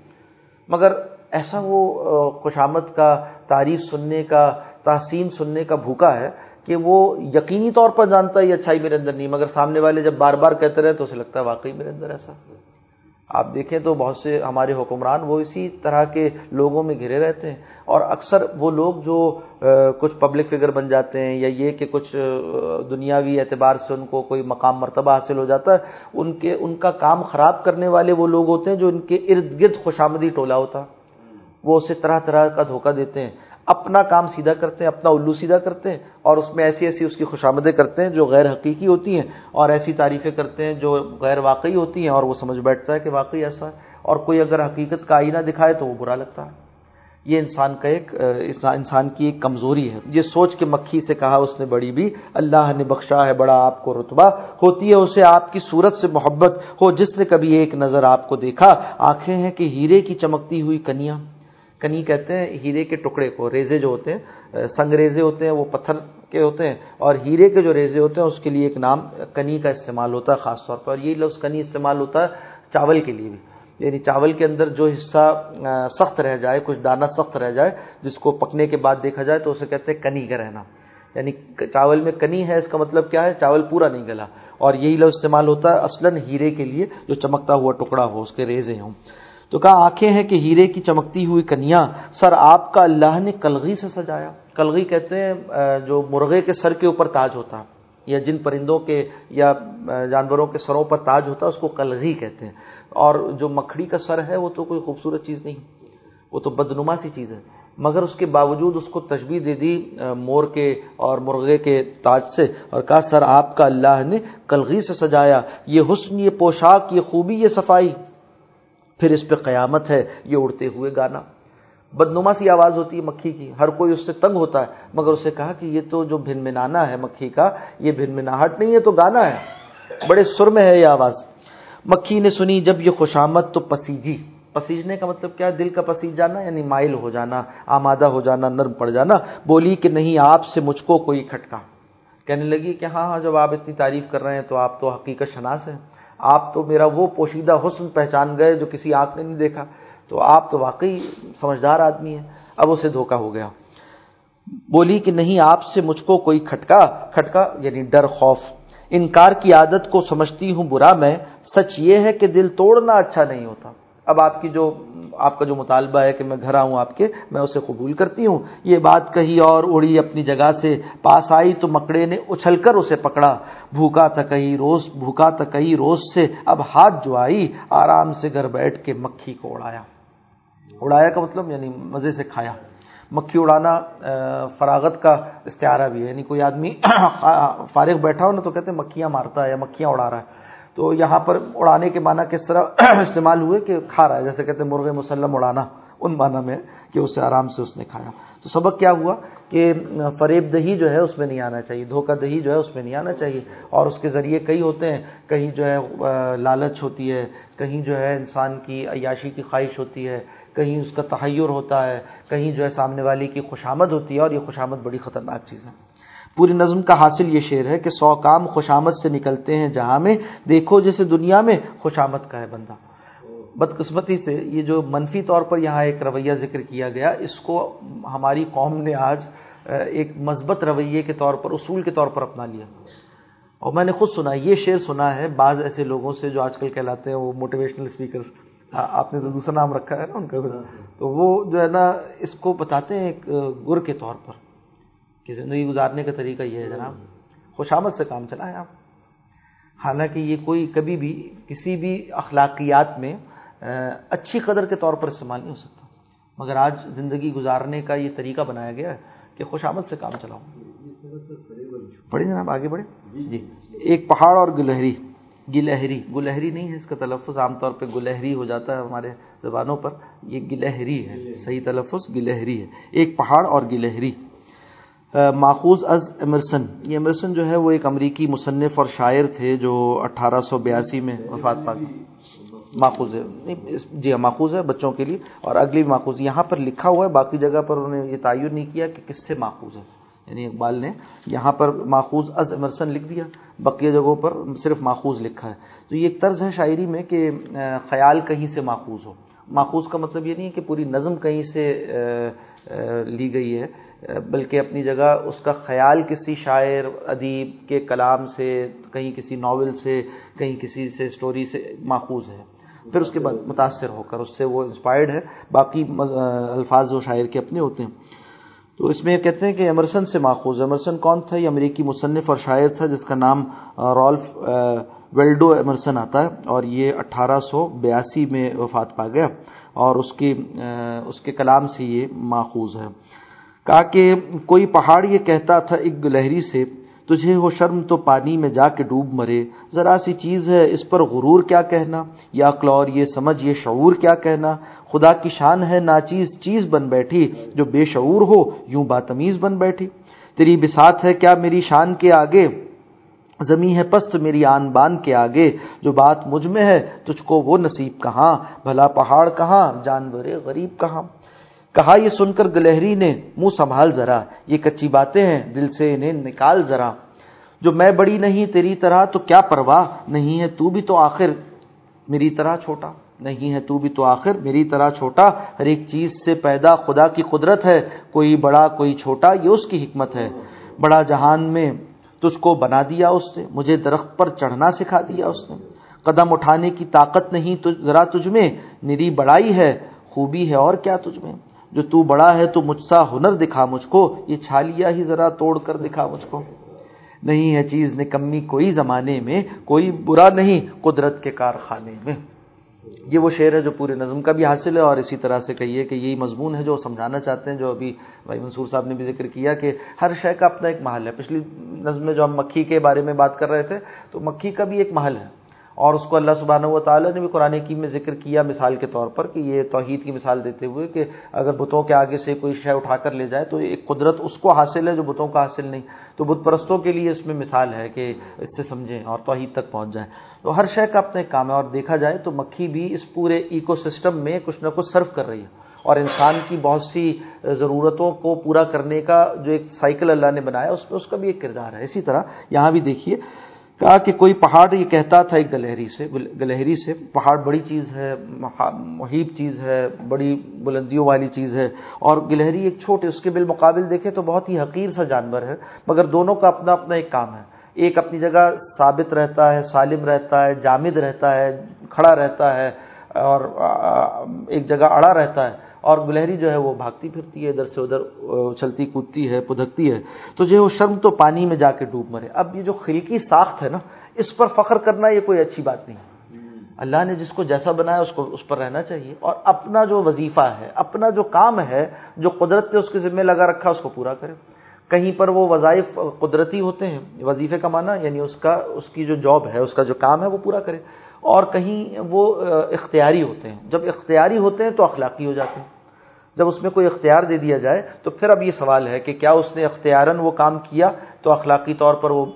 مگر ایسا وہ خوشامد کا تعریف سننے کا، تحسین سننے کا بھوکا ہے کہ وہ یقینی طور پر جانتا ہے یہ اچھائی میرے اندر نہیں، مگر سامنے والے جب بار بار کہتے رہے تو اسے لگتا ہے واقعی میرے اندر ایسا۔ آپ دیکھیں تو بہت سے ہمارے حکمران وہ اسی طرح کے لوگوں میں گھرے رہتے ہیں، اور اکثر وہ لوگ جو کچھ پبلک فگر بن جاتے ہیں یا یہ کہ کچھ دنیاوی اعتبار سے ان کو کوئی مقام مرتبہ حاصل ہو جاتا ہے، ان کے، ان کا کام خراب کرنے والے وہ لوگ ہوتے ہیں جو ان کے ارد گرد خوشامدی ٹولا ہوتا۔ ہے وہ اسے طرح طرح کا دھوکہ دیتے ہیں، اپنا کام سیدھا کرتے ہیں، اپنا الو سیدھا کرتے ہیں، اور اس میں ایسی ایسی اس کی خوشامدیں کرتے ہیں جو غیر حقیقی ہوتی ہیں، اور ایسی تعریفیں کرتے ہیں جو غیر واقعی ہوتی ہیں، اور وہ سمجھ بیٹھتا ہے کہ واقعی ایسا ہے، اور کوئی اگر حقیقت کا آئینہ دکھائے تو وہ برا لگتا ہے۔ یہ انسان کا ایک انسان کی ایک کمزوری ہے۔ یہ سوچ کے مکھی سے کہا اس نے بڑی بھی، اللہ نے بخشا ہے، بڑا آپ کو رتبہ ہوتی ہے، اسے آپ کی صورت سے محبت ہو، جس نے کبھی ایک نظر آپ کو دیکھا، آنکھیں ہیں کہ ہیرے کی چمکتی ہوئی کنیاں۔ کنی کہتے ہیں، ہیرے کے ٹکڑے کو، ریزے جو ہوتے ہیں سنگ ریزے ہوتے ہیں، وہ پتھر کے ہوتے ہیں، اور ہیرے کے جو ریزے ہوتے ہیں، اس کے لیے ایک نام کنی کا استعمال ہوتا ہے خاص طور پر، اور یہی لفظ کنی استعمال ہوتا ہے چاول کے لیے بھی۔ یعنی چاول کے اندر جو حصہ سخت رہ جائے، کچھ دانہ سخت رہ جائے، جس کو پکنے کے بعد دیکھا جائے، تو اسے کہتے ہیں کنی کا رہنا۔ یعنی چاول میں کنی ہے، اس کا مطلب کیا ہے؟ چاول پورا نہیں گلا۔ اور یہی لفظ استعمال ہوتا ہے اصلاً ہیرے کے لیے، جو چمکتا ہوا ٹکڑا ہو، اس کے ریزے ہوں۔ تو کہا، آنکھیں ہیں کہ ہیرے کی چمکتی ہوئی کنیا سر آپ کا اللہ نے کلغی سے سجایا۔ کلغی کہتے ہیں جو مرغے کے سر کے اوپر تاج ہوتا ہے، یا جن پرندوں کے، یا جانوروں کے سروں پر تاج ہوتا ہے، اس کو کلغی کہتے ہیں۔ اور جو مکھڑی کا سر ہے، وہ تو کوئی خوبصورت چیز نہیں، وہ تو بدنما سی چیز ہے۔ مگر اس کے باوجود اس کو تشبیح دے دی مور کے اور مرغے کے تاج سے، اور کہا، سر آپ کا اللہ نے کلغی سے سجایا۔ یہ حسن، یہ پوشاک، یہ خوبی، یہ صفائی۔ پھر اس پہ قیامت ہے، یہ اڑتے ہوئے گانا۔ بدنما سی آواز ہوتی ہے مکھی کی، ہر کوئی اس سے تنگ ہوتا ہے، مگر اسے کہا کہ یہ تو جو بھن منانا ہے مکھی کا، یہ بھن مناہٹ نہیں ہے تو گانا ہے۔ بڑے سر میں ہے یہ آواز۔ مکھی نے سنی، جب یہ خوشامد تو پسیجی۔ پسیجنے کا مطلب کیا ہے؟ دل کا پسیج جانا یعنی مائل ہو جانا، آمادہ ہو جانا، نرم پڑ جانا۔ بولی کہ نہیں، آپ سے مجھ کو کوئی کھٹکا۔ کہنے لگی کہ ہاں ہاں جب آپ اتنی تعریف کر رہے ہیں تو آپ تو حقیقت شناس ہیں۔ آپ تو میرا وہ پوشیدہ حسن پہچان گئے جو کسی آنکھ نے نہیں دیکھا، تو آپ تو واقعی سمجھدار آدمی ہیں۔ اب اسے دھوکا ہو گیا۔ بولی کہ نہیں، آپ سے مجھ کو کوئی کھٹکا کھٹکا یعنی ڈر، خوف، انکار کی عادت کو سمجھتی ہوں برا میں، سچ یہ ہے کہ دل توڑنا اچھا نہیں ہوتا۔ اب آپ کی جو آپ کا جو مطالبہ ہے کہ میں گھر آؤں آپ کے، میں اسے قبول کرتی ہوں۔ یہ بات کہی اور اڑی اپنی جگہ سے پاس آئی تو مکڑے نے اچھل کر اسے پکڑا۔ بھوکا تکئی روز، بھوکا تکئی روز سے۔ اب ہاتھ جو آئی، آرام سے گھر بیٹھ کے مکھی کو اڑایا۔ اڑایا کا مطلب یعنی مزے سے کھایا۔ مکھی اڑانا فراغت کا استعارہ بھی ہے۔ یعنی کوئی آدمی فارغ بیٹھا ہو نا تو کہتے ہیں مکھیاں مارتا ہے یا مکھیاں اڑا رہا ہے۔ تو یہاں پر اڑانے کے معنی کس طرح استعمال ہوئے کہ کھا رہا ہے؟ جیسے کہتے ہیں مرغ مسلم اڑانا، ان معنی میں کہ اسے آرام سے اس نے کھایا۔ تو سبق کیا ہوا کہ فریب دہی جو ہے اس میں نہیں آنا چاہیے، دھوکہ دہی جو ہے اس میں نہیں آنا چاہیے۔ اور اس کے ذریعے کئی ہوتے ہیں، کہیں جو ہے لالچ ہوتی ہے، کہیں جو ہے انسان کی عیاشی کی خواہش ہوتی ہے، کہیں اس کا تحیر ہوتا ہے، کہیں جو ہے سامنے والی کی خوشامد ہوتی ہے اور یہ خوشامد بڑی خطرناک چیز ہے۔ پوری نظم کا حاصل یہ شعر ہے کہ سو کام خوشامد سے نکلتے ہیں جہاں میں، دیکھو جیسے دنیا میں خوشامد کا ہے بندہ۔ بدقسمتی سے یہ جو منفی طور پر یہاں ایک رویہ ذکر کیا گیا، اس کو ہماری قوم نے آج ایک مثبت رویے کے طور پر، اصول کے طور پر اپنا لیا۔ اور میں نے خود سنا، یہ شعر سنا ہے بعض ایسے لوگوں سے جو آج کل کہلاتے ہیں، وہ موٹیویشنل اسپیکر آپ نے تو دوسرا نام رکھا ہے نا ان کا۔ تو وہ جو ہے نا، اس کو بتاتے ہیں ایک گر کے طور پر۔ کہ زندگی گزارنے کا طریقہ یہ ہے جناب۔ خوش آمد سے کام چلائیں آپ۔ حالانکہ یہ کوئی کبھی بھی کسی بھی اخلاقیات میں اچھی قدر کے طور پر استعمال نہیں ہو سکتا۔ مگر آج زندگی گزارنے کا یہ طریقہ بنایا گیا ہے کہ خوش آمد سے کام چلاؤں پڑھیں جناب، آگے بڑھے جی۔ ایک پہاڑ اور گلہری۔ گلہری۔ گلہری نہیں ہے اس کا تلفظ، عام طور پہ گلہری ہو جاتا ہے ہمارے زبانوں پر۔ یہ گلہری ہے۔ صحیح تلفظ، گلہری ہے۔ ایک پہاڑ اور گلہری۔ ماخوذ از امرسن یہ امرسن جو ہے وہ ایک امریکی مصنف اور شاعر تھے جو اٹھارہ سو بیاسی میں وفات پا ماخوذ ہے۔ جی ہاں ماخوذ ہے بچوں کے لیے۔ اور اگلی ماخوذ، یہاں پر لکھا ہوا ہے، باقی جگہ پر انہوں نے یہ تعین نہیں کیا کہ کس سے ماخوذ ہے۔ یعنی اقبال نے یہاں پر ماخوذ از امرسن لکھ دیا۔ بقیہ جگہوں پر صرف ماخوذ لکھا ہے۔ تو یہ ایک طرز ہے شاعری میں کہ خیال کہیں سے ماخوذ ہو۔ ماخوذ کا مطلب یہ نہیں ہے کہ پوری نظم کہیں سے لی گئی ہے۔ بلکہ اپنی جگہ اس کا خیال کسی شاعر، ادیب کے کلام سے، کہیں کسی ناول سے، کہیں کسی سے اسٹوری سے ماخوذ ہے۔ پھر اس کے بعد متاثر ہو کر اس سے وہ انسپائرڈ ہے۔ باقی الفاظ وہ شاعر کے اپنے ہوتے ہیں۔ تو اس میں یہ کہتے ہیں کہ ایمرسن سے ماخوذ ایمرسن کون تھا؟ یہ امریکی مصنف اور شاعر تھا جس کا نام رالف ویلڈو ایمرسن آتا ہے۔ اور یہ اٹھارہ سو بیاسی میں وفات پا گیا۔ اور اس کی اس کے کلام سے یہ ماخوذ ہے۔ کہا کہ کوئی پہاڑ یہ کہتا تھا ایک گلہری سے، تجھے ہو شرم تو پانی میں جا کے ڈوب مرے، ذرا سی چیز ہے اس پر غرور کیا کہنا، یا کلور یہ سمجھ، یہ شعور کیا کہنا؟ خدا کی شان ہے ناچیز چیز بن بیٹھی، جو بے شعور ہو یوں باتمیز بن بیٹھی۔ تیری بسات ہے کیا میری شان کے آگے؟ زمیں ہے پست میری آن بان کے آگے۔ جو بات مجھ میں ہے، تجھ کو وہ نصیب کہاں؟ بھلا پہاڑ کہاں؟ جانور غریب کہاں؟ کہا یہ سن کر گلہری نے منہ سنبھال ذرا، یہ کچی باتیں ہیں، دل سے انہیں نکال ذرا۔ جو میں بڑی نہیں، تیری طرح تو کیا پرواہ؟ نہیں ہے تو بھی تو آخر میری طرح چھوٹا۔ نہیں ہے تو بھی تو آخر میری طرح چھوٹا۔ ہر ایک چیز سے پیدا خدا کی قدرت ہے۔ کوئی بڑا، کوئی چھوٹا، یہ اس کی حکمت ہے۔ بڑا جہان میں تجھ کو بنا دیا اس نے، مجھے درخت پر چڑھنا سکھا دیا اس نے۔ قدم اٹھانے کی طاقت نہیں ذرا تجھ میں، نری بڑائی ہے، خوبی ہے اور کیا تجھ میں؟ جو تو بڑا ہے تو مجھ سا ہنر دکھا مجھ کو، یہ چھالیا ہی ذرا توڑ کر دکھا مجھ کو۔ نہیں ہے چیز نکمی کوئی زمانے میں، کوئی برا نہیں قدرت کے کارخانے میں۔ یہ وہ شعر ہے جو پورے نظم کا بھی حاصل ہے اور اسی طرح سے کہیے کہ یہی مضمون ہے جو سمجھانا چاہتے ہیں، جو ابھی بھائی منصور صاحب نے بھی ذکر کیا کہ ہر شے کا اپنا ایک محل ہے۔ پچھلی نظم میں جو ہم مکھی کے بارے میں بات کر رہے تھے، تو مکھی کا بھی ایک محل ہے۔ اور اس کو اللہ سبحانہ و تعالیٰ نے بھی قرآن کی میں ذکر کیا مثال کے طور پر کہ یہ توحید کی مثال دیتے ہوئے کہ اگر بتوں کے آگے سے کوئی شے اٹھا کر لے جائے تو ایک قدرت اس کو حاصل ہے جو بتوں کا حاصل نہیں۔ تو بت پرستوں کے لیے اس میں مثال ہے کہ اس سے سمجھیں اور توحید تک پہنچ جائیں۔ تو ہر شے کا اپنا ایک کام ہے اور دیکھا جائے تو مکھی بھی اس پورے ایکو سسٹم میں کچھ نہ کچھ سرو کر رہی ہے۔ اور انسان کی بہت سی ضرورتوں کو پورا کرنے کا جو ایک سائیکل اللہ نے بنایا، اس میں اس کا بھی ایک کردار ہے۔ اسی طرح یہاں بھی دیکھیے کہا کہ کوئی پہاڑ یہ کہتا تھا ایک گلہری سے گلہری سے پہاڑ بڑی چیز ہے محیب چیز ہے، بڑی بلندیوں والی چیز ہے۔ اور گلہری ایک چھوٹے، اس کے بالمقابل دیکھے تو بہت ہی حقیر سا جانور ہے، مگر دونوں کا اپنا اپنا ایک کام ہے۔ ایک اپنی جگہ ثابت رہتا ہے، سالم رہتا ہے، جامد رہتا ہے، کھڑا رہتا ہے اور ایک جگہ اڑا رہتا ہے۔ اور گلہری جو ہے وہ بھاگتی پھرتی ہے، ادھر سے ادھر چلتی کودتی ہے، پدھکتی ہے۔ تو جو ہے وہ شرم تو پانی میں جا کے ڈوب مرے۔ اب یہ جو خلقی ساخت ہے نا، اس پر فخر کرنا یہ کوئی اچھی بات نہیں۔ اللہ نے جس کو جیسا بنایا، اس کو، اس پر رہنا چاہیے۔ اور اپنا جو وظیفہ ہے، اپنا جو کام ہے، جو قدرت نے اس کے ذمہ لگا رکھا، اس کو پورا کرے۔ کہیں پر وہ وظائف قدرتی ہوتے ہیں، وظیفے کا معنی یعنی اس کا، اس کی جو جاب ہے، اس کا جو کام ہے، وہ پورا کرے۔ اور کہیں وہ اختیاری ہوتے ہیں۔ جب اختیاری ہوتے ہیں تو اخلاقی ہو جاتے ہیں۔ جب اس میں کوئی اختیار دے دیا جائے تو پھر اب یہ سوال ہے کہ کیا اس نے اختیاراً وہ کام کیا تو اخلاقی طور پر وہ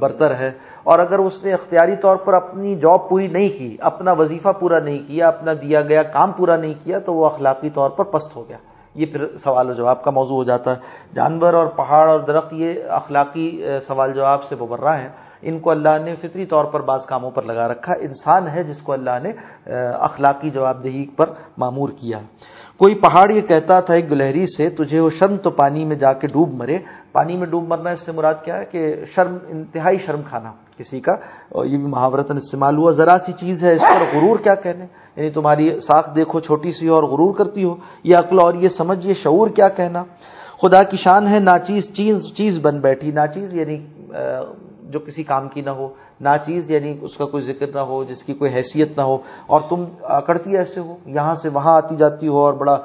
برتر ہے؟ اور اگر اس نے اختیاری طور پر اپنی جاب پوری نہیں کی، اپنا وظیفہ پورا نہیں کیا، اپنا دیا گیا کام پورا نہیں کیا تو وہ اخلاقی طور پر پست ہو گیا۔ یہ پھر سوال و جواب کا موضوع ہو جاتا ہے۔ جانور اور پہاڑ اور درخت یہ اخلاقی سوال جواب سے ببرہ ہیں۔ ان کو اللہ نے فطری طور پر بعض کاموں پر لگا رکھا انسان ہے جس کو اللہ نے اخلاقی جواب دہی پر معمور کیا۔ کوئی پہاڑ یہ کہتا تھا ایک گلہری سے، تجھے وہ شرم تو پانی میں جا کے ڈوب مرے۔ پانی میں ڈوب مرنا اس سے مراد کیا ہے کہ شرم، انتہائی شرم کھانا کسی کا۔ یہ بھی محاورتن استعمال ہوا۔ ذرا سی چیز ہے اس پر غرور کیا کہنے؟ یعنی تمہاری ساکھ دیکھو چھوٹی سی اور غرور کرتی ہو۔ یہ عقل اور یہ سمجھ، یہ شعور کیا کہنا؟ خدا کی شان ہے، ناچیز چیز چیز بن بیٹھی۔ ناچیز یعنی جو کسی کام کی نہ ہو نہ چیز یعنی اس کا کوئی ذکر نہ ہو، جس کی کوئی حیثیت نہ ہو، اور تم کرتی ایسے ہو، یہاں سے وہاں آتی جاتی ہو اور بڑا،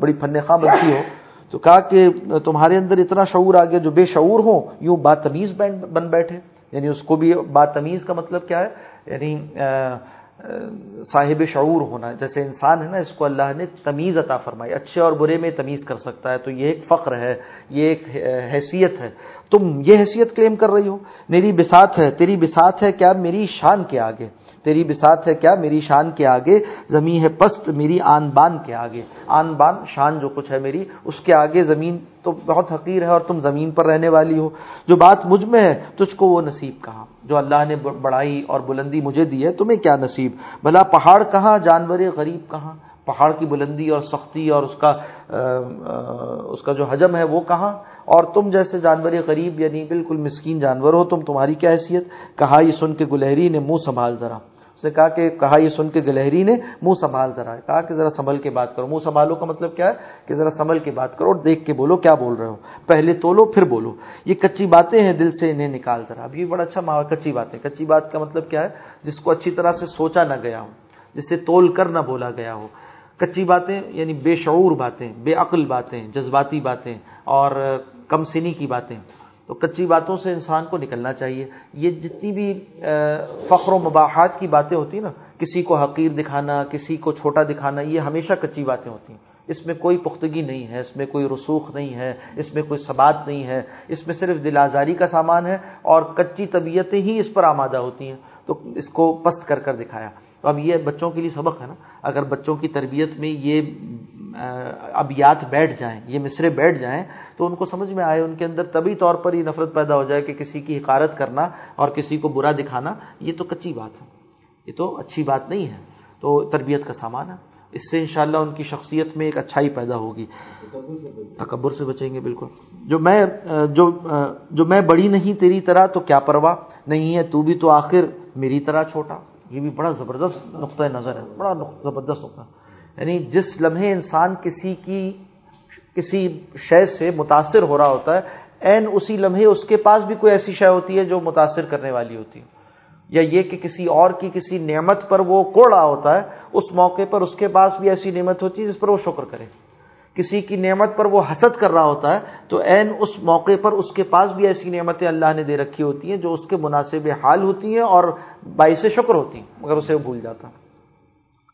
بڑی فن خواہ بنتی ہو۔ تو کہا کہ تمہارے اندر اتنا شعور آ گیا جو بے شعور ہو یوں بات تمیز بن بیٹھے۔ یعنی اس کو بھی بات تمیز کا مطلب کیا ہے؟ یعنی صاحب شعور ہونا۔ جیسے انسان ہے نا، اس کو اللہ نے تمیز عطا فرمائی۔ اچھے اور برے میں تمیز کر سکتا ہے، تو یہ ایک فخر ہے، یہ ایک حیثیت ہے۔ تم یہ حیثیت کلیم کر رہی ہو؟ میری بسات ہے، تیری بسات ہے، کیا میری شان کے آگے؟ تیری بسات ہے، کیا میری شان کے آگے؟ زمین ہے پست، میری آن بان کے آگے۔ آن بان شان جو کچھ ہے میری، اس کے آگے زمین تو بہت حقیر ہے اور تم زمین پر رہنے والی ہو۔ جو بات مجھ میں ہے، تجھ کو وہ نصیب کہاں؟ جو اللہ نے بڑائی اور بلندی مجھے دی ہے، تمہیں کیا نصیب؟ بھلا پہاڑ کہاں، جانور غریب کہاں؟ پہاڑ کی بلندی اور سختی اور اس کا اس کا جو حجم ہے وہ کہاں؟ اور تم جیسے جانور غریب یعنی بالکل مسکین جانور ہو، تم تمہاری کیا حیثیت؟ کہا یہ سن کے گلہری نے، منہ سنبھال ذرا۔ اس نے کہا کہ، کہا یہ سن کے گلہری نے، منہ سنبھال ذرا۔ کہا کہ ذرا سنبھل کے بات کرو۔ منہ سنبھالو کا مطلب کیا ہے؟ کہ ذرا سنبھل کے بات کرو اور دیکھ کے بولو کیا بول رہے ہو۔ پہلے تولو، پھر بولو۔ یہ کچی باتیں ہیں، دل سے انہیں نکال ذرا۔ اب یہ بڑا اچھا ماحول، کچی باتیں۔ کچی بات کا مطلب کیا ہے؟ جس کو اچھی طرح سے سوچا نہ گیا ہو، جسے تول کر نہ بولا گیا ہو۔ کچی باتیں یعنی بے شعور باتیں، بے عقل باتیں، جذباتی باتیں اور کم سنی کی باتیں۔ تو کچی باتوں سے انسان کو نکلنا چاہیے۔ یہ جتنی بھی فخر و مباحات کی باتیں ہوتی ہیں نا، کسی کو حقیر دکھانا، کسی کو چھوٹا دکھانا، یہ ہمیشہ کچی باتیں ہوتی ہیں۔ اس میں کوئی پختگی نہیں ہے، اس میں کوئی رسوخ نہیں ہے، اس میں کوئی ثبات نہیں ہے۔ اس میں صرف دل آزاری کا سامان ہے اور کچی طبیعتیں ہی اس پر آمادہ ہوتی ہیں۔ تو اس کو پست کر کر دکھایا۔ تو اب یہ بچوں کے لیے سبق ہے نا۔ اگر بچوں کی تربیت میں یہ ابیات بیٹھ جائیں، یہ مصرے بیٹھ جائیں، تو ان کو سمجھ میں آئے، ان کے اندر طبی طور پر یہ نفرت پیدا ہو جائے کہ کسی کی حکارت کرنا اور کسی کو برا دکھانا، یہ تو کچی بات ہے۔ یہ تو اچھی بات نہیں ہے۔ تو تربیت کا سامان ہے۔ اس سے انشاءاللہ ان کی شخصیت میں ایک اچھائی پیدا ہوگی۔ تکبر سے بچیں گے، بالکل۔ جو میں جو جو میں بڑی نہیں تیری طرح، تو کیا پرواہ؟ نہیں ہے، تو بھی تو آخر میری طرح چھوٹا۔ یہ بھی بڑا زبردست نقطۂ نظر ہے، بڑا زبردست نقطہ یعنی جس لمحے انسان کسی کی، کسی شے سے متاثر ہو رہا ہوتا ہے، این اسی لمحے اس کے پاس بھی کوئی ایسی شے ہوتی ہے جو متاثر کرنے والی ہوتی ہے۔ یا یہ کہ کسی اور کی کسی نعمت پر وہ کوڑ رہا ہوتا ہے، اس موقع پر اس کے پاس بھی ایسی نعمت ہوتی ہے جس پر وہ شکر کرے۔ کسی کی نعمت پر وہ حسد کر رہا ہوتا ہے، تو عین اس موقع پر اس کے پاس بھی ایسی نعمتیں اللہ نے دے رکھی ہوتی ہیں جو اس کے مناسب حال ہوتی ہیں اور باعث شکر ہوتی ہیں، مگر اسے وہ بھول جاتا۔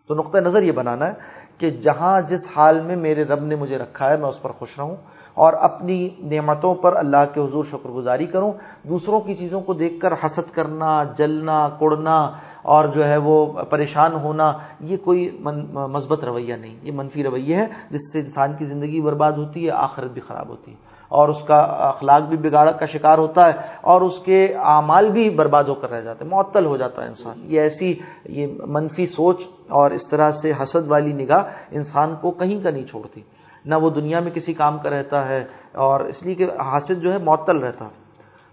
تو نقطۂ نظر یہ بنانا ہے کہ جہاں جس حال میں میرے رب نے مجھے رکھا ہے، میں اس پر خوش رہوں اور اپنی نعمتوں پر اللہ کے حضور شکر گزاری کروں، دوسروں کی چیزوں کو دیکھ کر حسد کرنا، جلنا، کوڑنا اور جو ہے وہ پریشان ہونا، یہ کوئی مثبت رویہ نہیں، یہ منفی رویہ ہے، جس سے انسان کی زندگی برباد ہوتی ہے، آخرت بھی خراب ہوتی ہے، اور اس کا اخلاق بھی بگاڑ کا شکار ہوتا ہے، اور اس کے اعمال بھی برباد ہو کر رہ جاتے ہیں، معطل ہو جاتا ہے انسان۔ یہ ایسی، یہ منفی سوچ اور اس طرح سے حسد والی نگاہ انسان کو کہیں کا نہیں چھوڑتی۔ نہ وہ دنیا میں کسی کام کا رہتا ہے، اور اس لیے کہ حاسد جو ہے معطل رہتا۔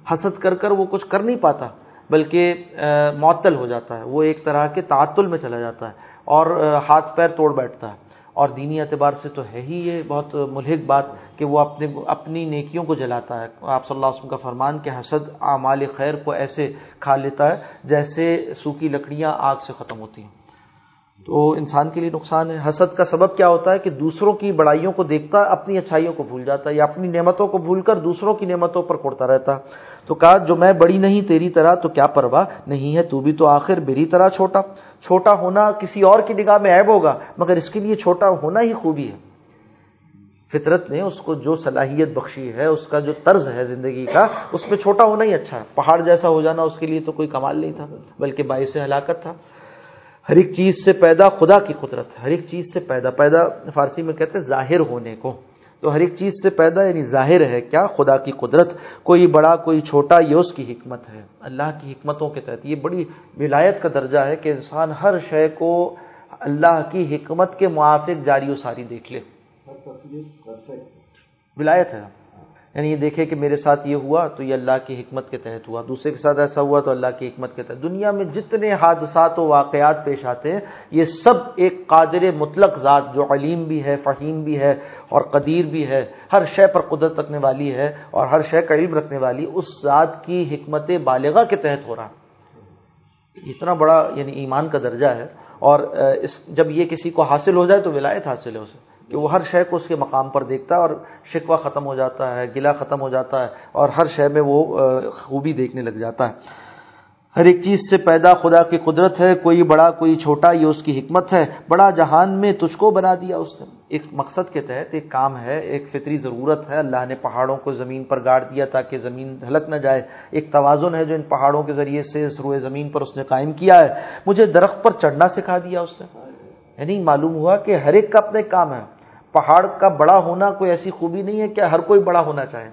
حسد کر کر وہ کچھ کر نہیں پاتا۔ بلکہ معطل ہو جاتا ہے، وہ ایک طرح کے تعطل میں چلا جاتا ہے اور ہاتھ پیر توڑ بیٹھتا ہے۔ اور دینی اعتبار سے تو ہے ہی یہ بہت ملحق بات کہ وہ اپنے، اپنی نیکیوں کو جلاتا ہے۔ آپ صلی اللہ علیہ وسلم کا فرمان کہ حسد اعمال خیر کو ایسے کھا لیتا ہے جیسے سوکھی لکڑیاں آگ سے ختم ہوتی ہیں۔ تو انسان کے لیے نقصان ہے۔ حسد کا سبب کیا ہوتا ہے کہ دوسروں کی بڑائیوں کو دیکھتا، اپنی اچھائیوں کو بھول جاتا ہے یا اپنی نعمتوں کو بھول کر دوسروں کی نعمتوں پر کوڑتا رہتا۔ تو کہا، جو میں بڑی نہیں تیری طرح، تو کیا پرواہ نہیں ہے؟ تو بھی تو آخر میری طرح چھوٹا۔ چھوٹا ہونا کسی اور کی نگاہ میں عیب ہوگا، مگر اس کے لیے چھوٹا ہونا ہی خوبی ہے۔ فطرت نے اس کو جو صلاحیت بخشی ہے، اس کا جو طرز ہے زندگی کا، اس میں چھوٹا ہونا ہی اچھا ہے۔ پہاڑ جیسا ہو جانا، اس کے لیے تو کوئی کمال نہیں تھا، بلکہ باعث ہلاکت تھا۔ ہر ایک چیز سے پیدا خدا کی قدرت ہر ایک چیز سے پیدا پیدا فارسی میں کہتے ہیں ظاہر ہونے کو۔ تو ہر ایک چیز سے پیدا یعنی ظاہر ہے کیا؟ خدا کی قدرت کوئی بڑا کوئی چھوٹا یہ اس کی حکمت ہے۔ اللہ کی حکمتوں کے تحت یہ بڑی ولایت کا درجہ ہے کہ انسان ہر شے کو اللہ کی حکمت کے موافق جاری و ساری دیکھ لے۔ ولایت ہے۔ یعنی یہ دیکھے کہ میرے ساتھ یہ ہوا تو یہ اللہ کی حکمت کے تحت ہوا، دوسرے کے ساتھ ایسا ہوا تو اللہ کی حکمت کے تحت۔ دنیا میں جتنے حادثات و واقعات پیش آتے ہیں، یہ سب ایک قادر مطلق ذات جو علیم بھی ہے، فہیم بھی ہے اور قدیر بھی ہے، ہر شے پر قدرت رکھنے والی ہے اور ہر شے کا علم رکھنے والی، اس ذات کی حکمت بالغہ کے تحت ہو رہا۔ اتنا بڑا یعنی ایمان کا درجہ ہے اور اس جب یہ کسی کو حاصل ہو جائے تو ولایت حاصل ہے اسے۔ کہ وہ ہر شے کو اس کے مقام پر دیکھتا ہے اور شکوہ ختم ہو جاتا ہے گلا ختم ہو جاتا ہے اور ہر شے میں وہ خوبی دیکھنے لگ جاتا ہے۔ ہر ایک چیز سے پیدا خدا کی قدرت ہے، کوئی بڑا، کوئی چھوٹا، یہ اس کی حکمت ہے۔ بڑا جہان میں تجھ کو بنا دیا اس نے۔ ایک مقصد کے تحت ایک کام ہے، ایک فطری ضرورت ہے۔ اللہ نے پہاڑوں کو زمین پر گاڑ دیا تاکہ زمین ہلک نہ جائے۔ ایک توازن ہے جو ان پہاڑوں کے ذریعے سے سروئے زمین پر اس نے قائم کیا ہے۔ مجھے درخت پر چڑھنا سکھا دیا اس نے۔ یعنی معلوم ہوا کہ ہر ایک کا اپنا ایک کام ہے۔ پہاڑ کا بڑا ہونا کوئی ایسی خوبی نہیں ہے کہ ہر کوئی بڑا ہونا چاہے۔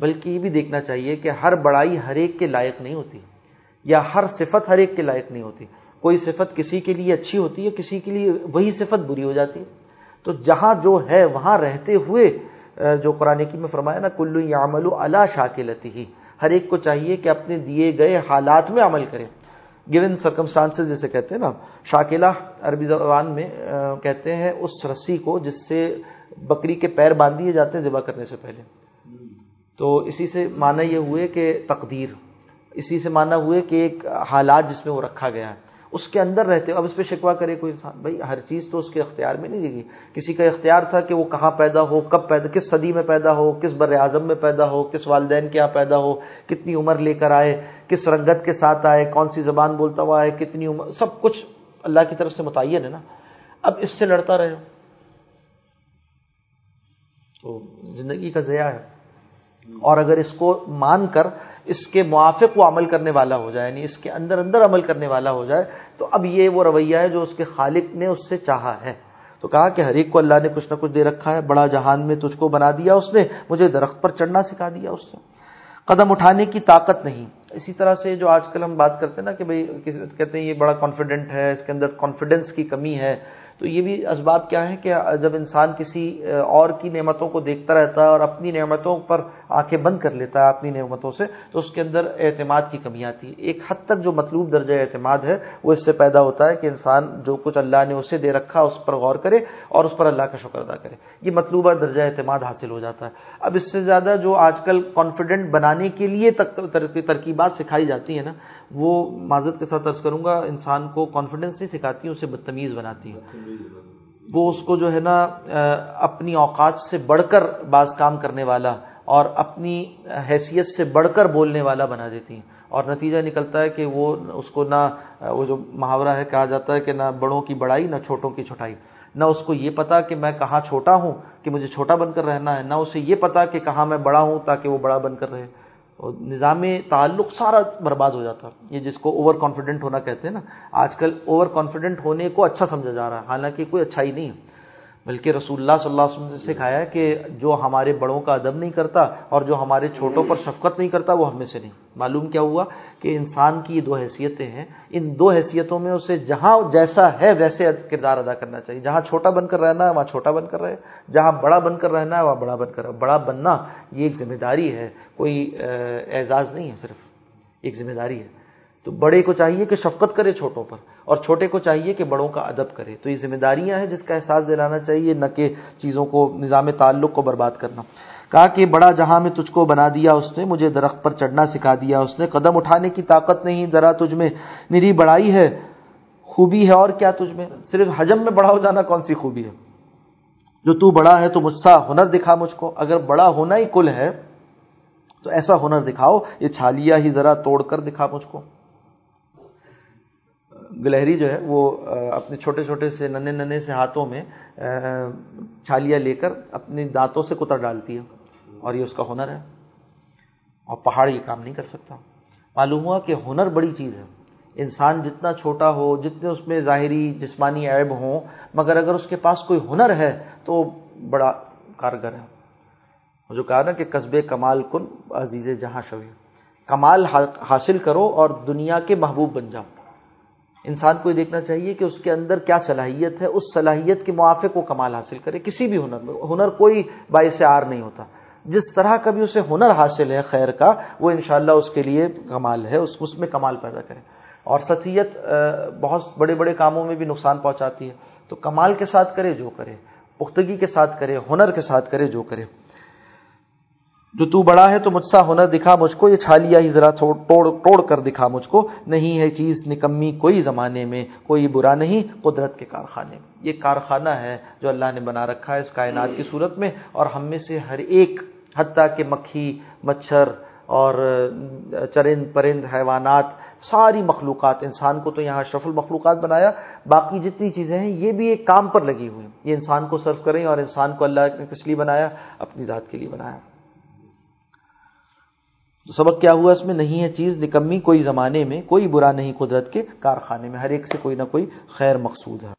بلکہ یہ بھی دیکھنا چاہیے کہ ہر بڑائی ہر ایک کے لائق نہیں ہوتی، یا ہر صفت ہر ایک کے لائق نہیں ہوتی۔ کوئی صفت کسی کے لیے اچھی ہوتی ہے، کسی کے لیے وہی صفت بری ہو جاتی۔ ہے تو جہاں جو ہے وہاں رہتے ہوئے جو قرآن کی میں فرمایا نا کلو یامل اللہ شاکلتی ہی ہر ایک کو چاہیے کہ اپنے دیے گئے حالات میں عمل کرے۔ گیون سرکمسٹانس جسے کہتے ہیں نا، شاکلہ عربی زبان میں کہتے ہیں اس رسی کو جس سے بکری کے پیر باندھ دیے جاتے ہیں ذبح کرنے سے پہلے۔ تو اسی سے مانا یہ ہوئے کہ تقدیر، اسی سے مانا ہوئے کہ ایک حالات جس میں وہ رکھا گیا ہے۔ اس کے اندر رہتے اب اس پہ شکوا کرے کوئی انسان۔ بھائی، ہر چیز تو اس کے اختیار میں نہیں جگی کسی کا اختیار تھا کہ وہ کہاں پیدا ہو، کب پیدا، کس صدی میں پیدا ہو، کس بر اعظم میں پیدا ہو، کس والدین کے یہاں پیدا ہو، کتنی عمر لے کر آئے، کس رنگت کے ساتھ آئے، کون سی زبان بولتا ہوا ہے، کتنی عمر، سب کچھ اللہ کی طرف سے متعین ہے نا۔ اب اس سے لڑتا رہے تو زندگی کا ضیاع ہے۔ اور اگر اس کو مان کر اس کے موافق وہ عمل کرنے والا ہو جائے یعنی اس کے اندر اندر عمل کرنے والا ہو جائے، تو اب یہ وہ رویہ ہے جو اس کے خالق نے اس سے چاہا ہے۔ تو کہا کہ ہر ایک کو اللہ نے کچھ نہ کچھ دے رکھا ہے، بڑا جہان میں تجھ کو بنا دیا اس نے، مجھے درخت پر چڑھنا سکھا دیا اس نے۔ قدم اٹھانے کی طاقت نہیں۔ اسی طرح سے جو آج کل ہم بات کرتے ہیں نا کہ بھائی کہتے ہیں یہ بڑا کانفیڈنٹ ہے، اس کے اندر کانفیڈنس کی کمی ہے۔ تو یہ بھی اسباب کیا ہے کہ جب انسان کسی اور کی نعمتوں کو دیکھتا رہتا ہے اور اپنی نعمتوں پر آنکھیں بند کر لیتا ہے اپنی نعمتوں سے، تو اس کے اندر اعتماد کی کمی آتی ہے۔ ایک حد تک جو مطلوب درجہ اعتماد ہے، وہ اس سے پیدا ہوتا ہے کہ انسان جو کچھ اللہ نے اسے دے رکھا اس پر غور کرے اور اس پر اللہ کا شکر ادا کرے۔ یہ مطلوبہ درجہ اعتماد حاصل ہو جاتا ہے۔ اب اس سے زیادہ جو آج کل کانفیڈنٹ بنانے کے لیے ترکیبات سکھائی جاتی ہیں نا وہ معذرت کے ساتھ عرض کروں گا، انسان کو کانفیڈنس نہیں سکھاتی، اسے بدتمیز بناتی ہیں وہ اس کو جو ہے نا اپنی اوقات سے بڑھ کر بعض کام کرنے والا اور اپنی حیثیت سے بڑھ کر بولنے والا بنا دیتی ہیں۔ اور نتیجہ نکلتا ہے کہ وہ اس کو نہ وہ جو محاورہ ہے، کہا جاتا ہے کہ نہ بڑوں کی بڑائی، نہ چھوٹوں کی چھوٹائی نہ اس کو یہ پتا کہ میں کہاں چھوٹا ہوں، کہ مجھے چھوٹا بن کر رہنا ہے، نہ اسے یہ پتا کہ کہاں میں بڑا ہوں تاکہ وہ بڑا بن کر رہے۔ اور نظام تعلق سارا برباد ہو جاتا یہ جس کو اوور کانفیڈنٹ ہونا کہتے ہیں نا، آج کل اوور کانفیڈنٹ ہونے کو اچھا سمجھا جا رہا ہے، حالانکہ کوئی اچھائی نہیں ہے۔ بلکہ رسول اللہ صلی اللہ علیہ وسلم نے سکھایا کہ جو ہمارے بڑوں کا ادب نہیں کرتا اور جو ہمارے چھوٹوں پر شفقت نہیں کرتا، وہ ہم میں سے نہیں۔ معلوم کیا ہوا کہ انسان کی یہ دو حیثیتیں ہیں۔ ان دو حیثیتوں میں اسے جہاں جیسا ہے ویسے کردار ادا کرنا چاہیے۔ جہاں چھوٹا بن کر رہنا ہے، وہاں چھوٹا بن کر رہے۔ جہاں بڑا بن کر رہنا ہے، وہاں بڑا بن کر رہے۔ بڑا بننا یہ ایک ذمہ داری ہے، کوئی اعزاز نہیں ہے، صرف ایک ذمہ داری ہے۔ تو بڑے کو چاہیے کہ شفقت کرے چھوٹوں پر اور چھوٹے کو چاہیے کہ بڑوں کا ادب کرے۔ تو یہ ذمہ داریاں ہیں جس کا احساس دلانا چاہیے، نہ کہ چیزوں کو، نظام تعلق کو برباد کرنا۔ کہا کہ بڑا جہاں میں تجھ کو بنا دیا اس نے، مجھے درخت پر چڑھنا سکھا دیا اس نے۔ قدم اٹھانے کی طاقت نہیں، ذرا تجھ میں نری بڑائی ہے، خوبی ہے اور کیا تجھ میں؟ صرف حجم میں بڑا ہو جانا کون سی خوبی ہے؟ جو تو بڑا ہے تو مجھ سا ہنر دکھا مجھ کو۔ اگر بڑا ہونا ہی کل ہے تو ایسا ہنر دکھاؤ، یہ چھالیا ہی ذرا توڑ کر دکھا مجھ کو۔ گلہری جو ہے وہ اپنے چھوٹے چھوٹے سے ننے ننے سے ہاتھوں میں چھالیاں لے کر اپنے دانتوں سے کتر ڈالتی ہے اور یہ اس کا ہنر ہے۔ اور پہاڑ یہ کام نہیں کر سکتا۔ معلوم ہوا کہ ہنر بڑی چیز ہے۔ انسان جتنا چھوٹا ہو، جتنے اس میں ظاہری جسمانی عیب ہوں، مگر اگر اس کے پاس کوئی ہنر ہے تو بڑا کارگر ہے۔ جو کہا نا کہ قصبے کمال کن عزیز جہاں شوی۔ کمال حاصل کرو اور دنیا کے محبوب بن جاؤ۔ انسان کو یہ دیکھنا چاہیے کہ اس کے اندر کیا صلاحیت ہے، اس صلاحیت کے موافق وہ کمال حاصل کرے، کسی بھی ہنر میں، ہنر کوئی باعث آر نہیں ہوتا۔ جس طرح کا بھی اسے ہنر حاصل ہے خیر کا، وہ انشاءاللہ اس کے لیے کمال ہے، اس اس میں کمال پیدا کرے۔ اور سطحیت بہت بڑے بڑے کاموں میں بھی نقصان پہنچاتی ہے۔ تو کمال کے ساتھ کرے جو کرے، پختگی کے ساتھ کرے، ہنر کے ساتھ کرے جو کرے۔ جو تو بڑا ہے تو مجھ سا ہنر دکھا مجھ کو، یہ چھالیا ہی ذرا توڑ توڑ کر دکھا مجھ کو۔ نہیں ہے چیز نکمی کوئی زمانے میں، کوئی برا نہیں، قدرت کے کارخانے میں۔ یہ کارخانہ ہے جو اللہ نے بنا رکھا ہے اس کائنات کی صورت میں، اور ہم میں سے ہر ایک، حتیٰ کہ مکھی، مچھر اور چرند، پرند، حیوانات، ساری مخلوقات، انسان کو تو یہاں شفل مخلوقات بنایا۔ باقی جتنی چیزیں ہیں، یہ بھی ایک کام پر لگی ہوئی یہ انسان کو صرف کریں اور انسان کو اللہ نے کس لیے بنایا، اپنی ذات کے لیے بنایا۔ تو سبق کیا ہوا اس میں نہیں ہے چیز، نکمی، کوئی زمانے میں، کوئی برا نہیں قدرت کے کارخانے میں، ہر ایک سے کوئی نہ کوئی خیر مقصود ہے۔